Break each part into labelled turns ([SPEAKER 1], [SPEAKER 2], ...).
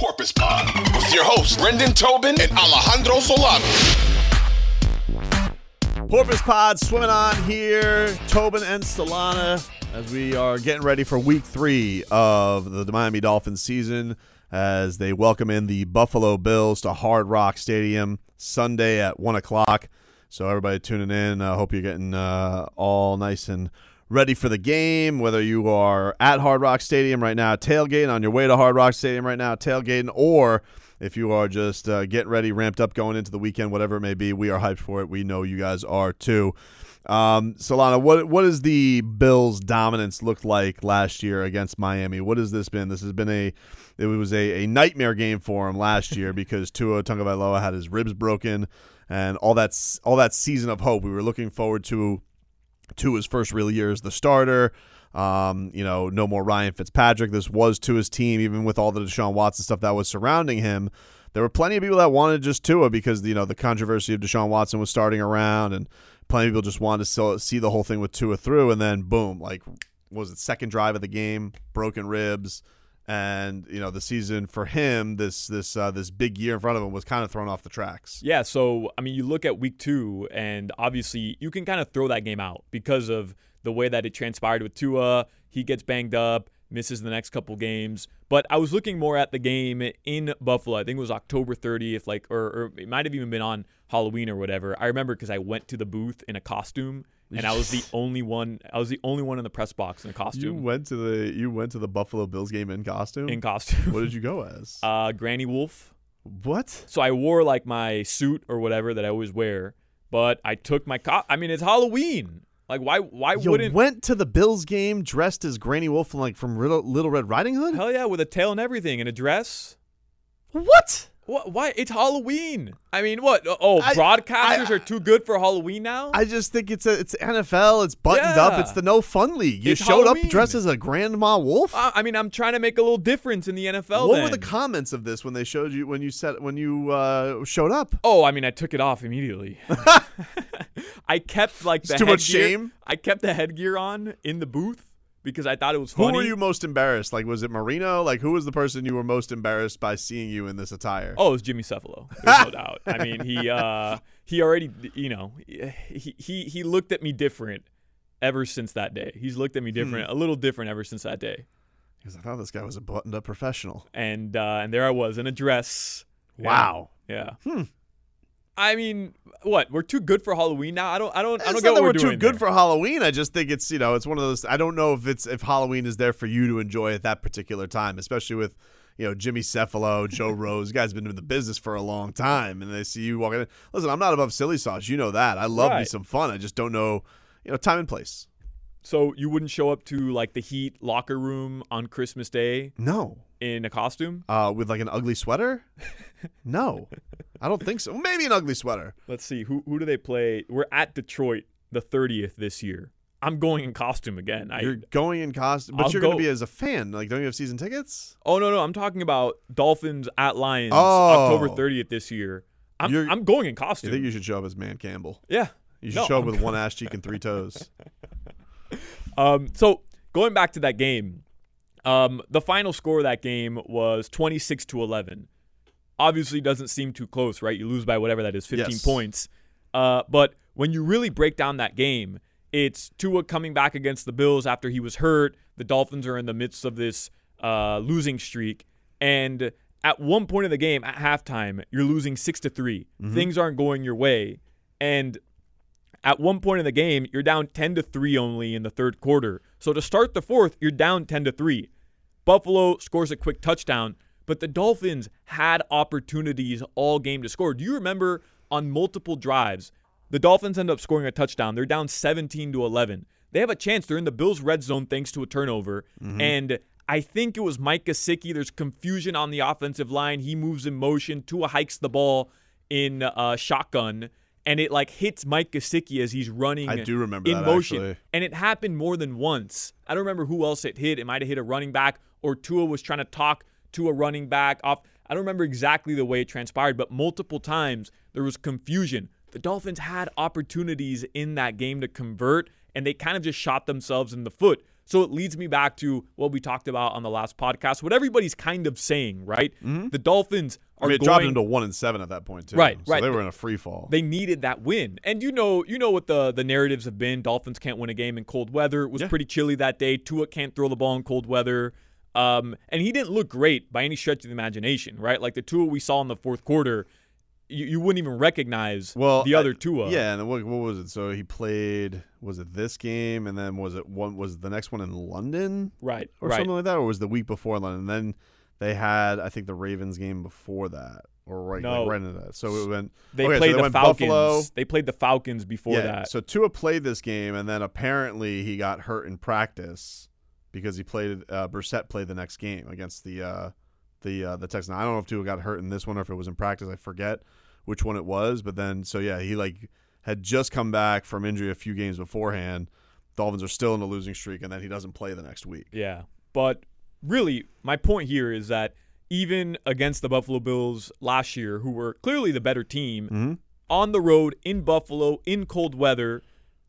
[SPEAKER 1] Porpoise Pod with your hosts, Brendan Tobin and Alejandro Solana.
[SPEAKER 2] Porpoise Pod swimming on here. Tobin and Solana as we are getting ready for week three of the Miami Dolphins season as they welcome in the Buffalo Bills to Hard Rock Stadium Sunday at 1 o'clock. So, everybody tuning in, I uh, hope you're getting uh, all nice and ready for the game, whether you are at Hard Rock Stadium right now, tailgating, on your way to Hard Rock Stadium right now, tailgating, or if you are just uh, getting ready, ramped up going into the weekend, whatever it may be, we are hyped for it. We know you guys are too. Um, Solana, what what does the Bills' dominance look like last year against Miami? What has this been? This has been a it was a, a nightmare game for him last year because Tua Tagovailoa had his ribs broken and all that all that season of hope. We were looking forward to to his first real year as the starter. Um, you know, no more Ryan Fitzpatrick. This was to his team, even with all the Deshaun Watson stuff that was surrounding him. There were plenty of people that wanted just Tua because you know the controversy of Deshaun Watson was starting around, and plenty of people just wanted to see the whole thing with Tua through. And then boom, like was it second drive of the game, broken ribs, and you know the season for him, this this uh, this big year in front of him was kind of thrown off the tracks.
[SPEAKER 3] Yeah, so I mean, you look at week two, and obviously you can kind of throw that game out because of the way that it transpired with Tua. He gets banged up, misses the next couple games. But I was looking more at the game in Buffalo. I think it was October 30th, like, or, or it might have even been on Halloween or whatever. I remember because I went to the booth in a costume, and I was the only one. I was the only one in the press box in a costume.
[SPEAKER 2] You went to the you went to the Buffalo Bills game in costume.
[SPEAKER 3] In costume.
[SPEAKER 2] What did you go as?
[SPEAKER 3] Uh, Granny Wolf.
[SPEAKER 2] What?
[SPEAKER 3] So I wore like my suit or whatever that I always wear, but I took my co- I mean, it's Halloween. Like why? Why
[SPEAKER 2] you
[SPEAKER 3] wouldn't?
[SPEAKER 2] You went to the Bills game dressed as Granny Wolf, like from Little Red Riding Hood.
[SPEAKER 3] Hell yeah, with a tail and everything, and a dress.
[SPEAKER 2] What?
[SPEAKER 3] What? Why? It's Halloween. I mean, what? Oh, I, broadcasters I, I, are too good for Halloween now.
[SPEAKER 2] I just think it's a it's NFL. It's buttoned
[SPEAKER 3] yeah.
[SPEAKER 2] up. It's the no fun league. You
[SPEAKER 3] it's
[SPEAKER 2] showed
[SPEAKER 3] Halloween.
[SPEAKER 2] up dressed as a Grandma Wolf.
[SPEAKER 3] Uh, I mean, I'm trying to make a little difference in the NFL.
[SPEAKER 2] What
[SPEAKER 3] then.
[SPEAKER 2] were the comments of this when they showed you when you said when you uh, showed up?
[SPEAKER 3] Oh, I mean, I took it off immediately. I kept like the
[SPEAKER 2] too
[SPEAKER 3] headgear,
[SPEAKER 2] much shame.
[SPEAKER 3] I kept the headgear on in the booth because I thought it was funny.
[SPEAKER 2] Who were you most embarrassed? Like, was it Marino? Like, who was the person you were most embarrassed by seeing you in this attire?
[SPEAKER 3] Oh, it was Jimmy Cefalo. There's no doubt. I mean, he uh, he already, you know, he, he he looked at me different ever since that day. He's looked at me different, hmm. a little different ever since that day.
[SPEAKER 2] Because I thought this guy was a buttoned-up professional.
[SPEAKER 3] And uh, and there I was in a dress.
[SPEAKER 2] Wow.
[SPEAKER 3] Yeah.
[SPEAKER 2] yeah. Hmm.
[SPEAKER 3] I mean, what? We're too good for Halloween now. I don't. I don't. I don't
[SPEAKER 2] it's
[SPEAKER 3] get
[SPEAKER 2] what
[SPEAKER 3] we're,
[SPEAKER 2] we're too good
[SPEAKER 3] there.
[SPEAKER 2] for Halloween. I just think it's you know it's one of those. I don't know if it's if Halloween is there for you to enjoy at that particular time, especially with you know Jimmy Cefalo, Joe Rose. You guys been in the business for a long time, and they see you walking in. Listen, I'm not above silly sauce. You know that. I love
[SPEAKER 3] right.
[SPEAKER 2] me some fun. I just don't know you know time and place.
[SPEAKER 3] So you wouldn't show up to like the Heat locker room on Christmas Day?
[SPEAKER 2] No.
[SPEAKER 3] In a costume?
[SPEAKER 2] Uh, with like an ugly sweater? no, I don't think so. Maybe an ugly sweater.
[SPEAKER 3] Let's see. Who who do they play? We're at Detroit the 30th this year. I'm going in costume again.
[SPEAKER 2] You're going in costume, but
[SPEAKER 3] I'll
[SPEAKER 2] you're
[SPEAKER 3] go-
[SPEAKER 2] going to be as a fan. Like, don't you have season tickets?
[SPEAKER 3] Oh no no, I'm talking about Dolphins at Lions
[SPEAKER 2] Oh.
[SPEAKER 3] October 30th this year. I'm
[SPEAKER 2] You're-
[SPEAKER 3] I'm going in costume.
[SPEAKER 2] think you should show up as Dan Campbell?
[SPEAKER 3] yeah.
[SPEAKER 2] You should
[SPEAKER 3] No,
[SPEAKER 2] show up
[SPEAKER 3] I'm-
[SPEAKER 2] with one ass cheek and three toes.
[SPEAKER 3] Um, so going back to that game, um, the final score of that game was 26 to 11. Obviously, doesn't seem too close, right? You lose by whatever that is, 15
[SPEAKER 2] Yes.
[SPEAKER 3] points. Uh, but when you really break down that game, it's Tua coming back against the Bills after he was hurt. The Dolphins are in the midst of this uh, losing streak, and at one point of the game, at halftime, you're losing six to 3 Things aren't going your way, and at one point in the game, you're down 10 to 3 only in the third quarter. So to start the fourth, you're down 10 to 3. Buffalo scores a quick touchdown, but the Dolphins had opportunities all game to score. Do you remember on multiple drives, the Dolphins end up scoring a touchdown. They're down 17 to 11. They have a chance. They're in the Bills' red zone thanks to a turnover. And I think it was Mike Gesicki. There's confusion on the offensive line. He moves in motion. Tua hikes the ball in uh, shotgun, and it like hits Mike Gesicki as he's running.
[SPEAKER 2] I do remember
[SPEAKER 3] in
[SPEAKER 2] that,
[SPEAKER 3] motion,
[SPEAKER 2] actually.
[SPEAKER 3] and it happened more than once. I don't remember who else it hit. It might have hit a running back, or Tua was trying to talk to a running back off. I don't remember exactly the way it transpired, but multiple times there was confusion. The Dolphins had opportunities in that game to convert, and they kind of just shot themselves in the foot. So it leads me back to what we talked about on the last podcast, what everybody's kind of saying, right? The Dolphins
[SPEAKER 2] Mm-hmm. I
[SPEAKER 3] are
[SPEAKER 2] mean, it
[SPEAKER 3] going,
[SPEAKER 2] dropped into one and seven at that point too.
[SPEAKER 3] Right,
[SPEAKER 2] so
[SPEAKER 3] right.
[SPEAKER 2] They were in a free fall.
[SPEAKER 3] they needed that win. And you know, you know what the the narratives have been. Dolphins can't win a game in cold weather. It was
[SPEAKER 2] Yeah.
[SPEAKER 3] pretty chilly that day. Tua can't throw the ball in cold weather. Um, and he didn't look great by any stretch of the imagination, right? Like the Tua we saw in the fourth quarter, you, you wouldn't even recognize
[SPEAKER 2] well,
[SPEAKER 3] the other
[SPEAKER 2] I-
[SPEAKER 3] Tua.
[SPEAKER 2] Yeah, and what, what was it? So he played. Was it this game, and then was it one? Was the next one in London
[SPEAKER 3] Right.
[SPEAKER 2] or
[SPEAKER 3] right.
[SPEAKER 2] something like that, or was the week before London? And then they had, I think, the Ravens game before that, or right,
[SPEAKER 3] No.
[SPEAKER 2] like right into that. So it went.
[SPEAKER 3] They
[SPEAKER 2] okay, so
[SPEAKER 3] played
[SPEAKER 2] they
[SPEAKER 3] the Falcons.
[SPEAKER 2] Buffalo.
[SPEAKER 3] They played the Falcons before
[SPEAKER 2] yeah.
[SPEAKER 3] that.
[SPEAKER 2] So Tua played this game, and then apparently he got hurt in practice because he played. Uh, Brissett played the next game against the uh, the uh, the Texans. I don't know if Tua got hurt in this one or if it was in practice. I forget which one it was. But then, so yeah, he like had just come back from injury a few games beforehand. Dolphins are still in a losing streak, and then he doesn't play the next week.
[SPEAKER 3] Yeah. But really, my point here is that even against the Buffalo Bills last year, who were clearly the better team,
[SPEAKER 2] Mm-hmm.
[SPEAKER 3] on the road in Buffalo in cold weather,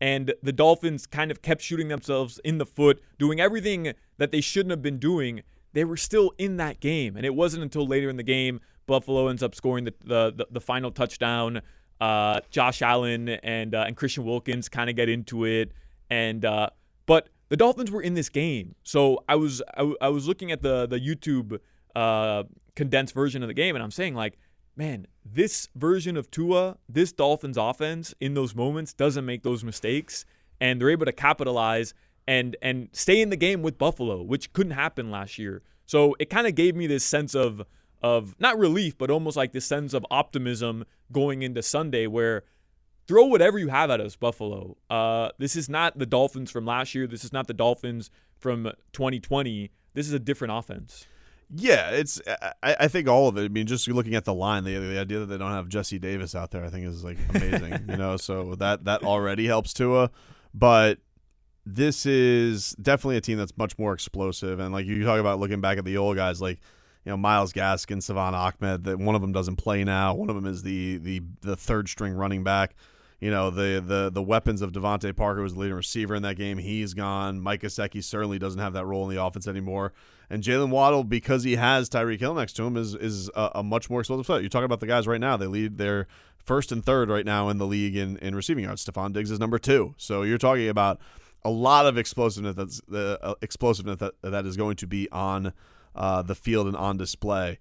[SPEAKER 3] and the Dolphins kind of kept shooting themselves in the foot, doing everything that they shouldn't have been doing. They were still in that game, and it wasn't until later in the game Buffalo ends up scoring the the, the, the final touchdown. Uh, Josh Allen and uh, and Christian Wilkins kind of get into it, and uh, but the Dolphins were in this game, so I was I, w- I was looking at the the YouTube uh, condensed version of the game, and I'm saying like, man, this version of Tua, this Dolphins offense in those moments doesn't make those mistakes, and they're able to capitalize and and stay in the game with Buffalo, which couldn't happen last year. So it kind of gave me this sense of of not relief, but almost like this sense of optimism going into Sunday, where throw whatever you have at us, Buffalo. Uh, this is not the Dolphins from last year. This is not the Dolphins from 2020. This is a different offense.
[SPEAKER 2] Yeah, it's. I, I think all of it. I mean, just looking at the line, the the idea that they don't have Jesse Davis out there, I think is like amazing. you know, so that that already helps Tua, but this is definitely a team that's much more explosive. And like you talk about looking back at the old guys, like you know Myles Gaskin, Salvon Ahmed. That one of them doesn't play now. One of them is the the the third string running back. You know the the the weapons of DeVante Parker was the leading receiver in that game. He's gone. Mike Gesicki certainly doesn't have that role in the offense anymore. And Jaylen Waddle, because he has Tyreek Hill next to him, is is a, a much more explosive threat. You're talking about the guys right now. They lead their first and third right now in the league in, in receiving yards. Stefon Diggs is number two. So you're talking about a lot of explosiveness that's the uh, explosiveness that that is going to be on uh, the field and on display.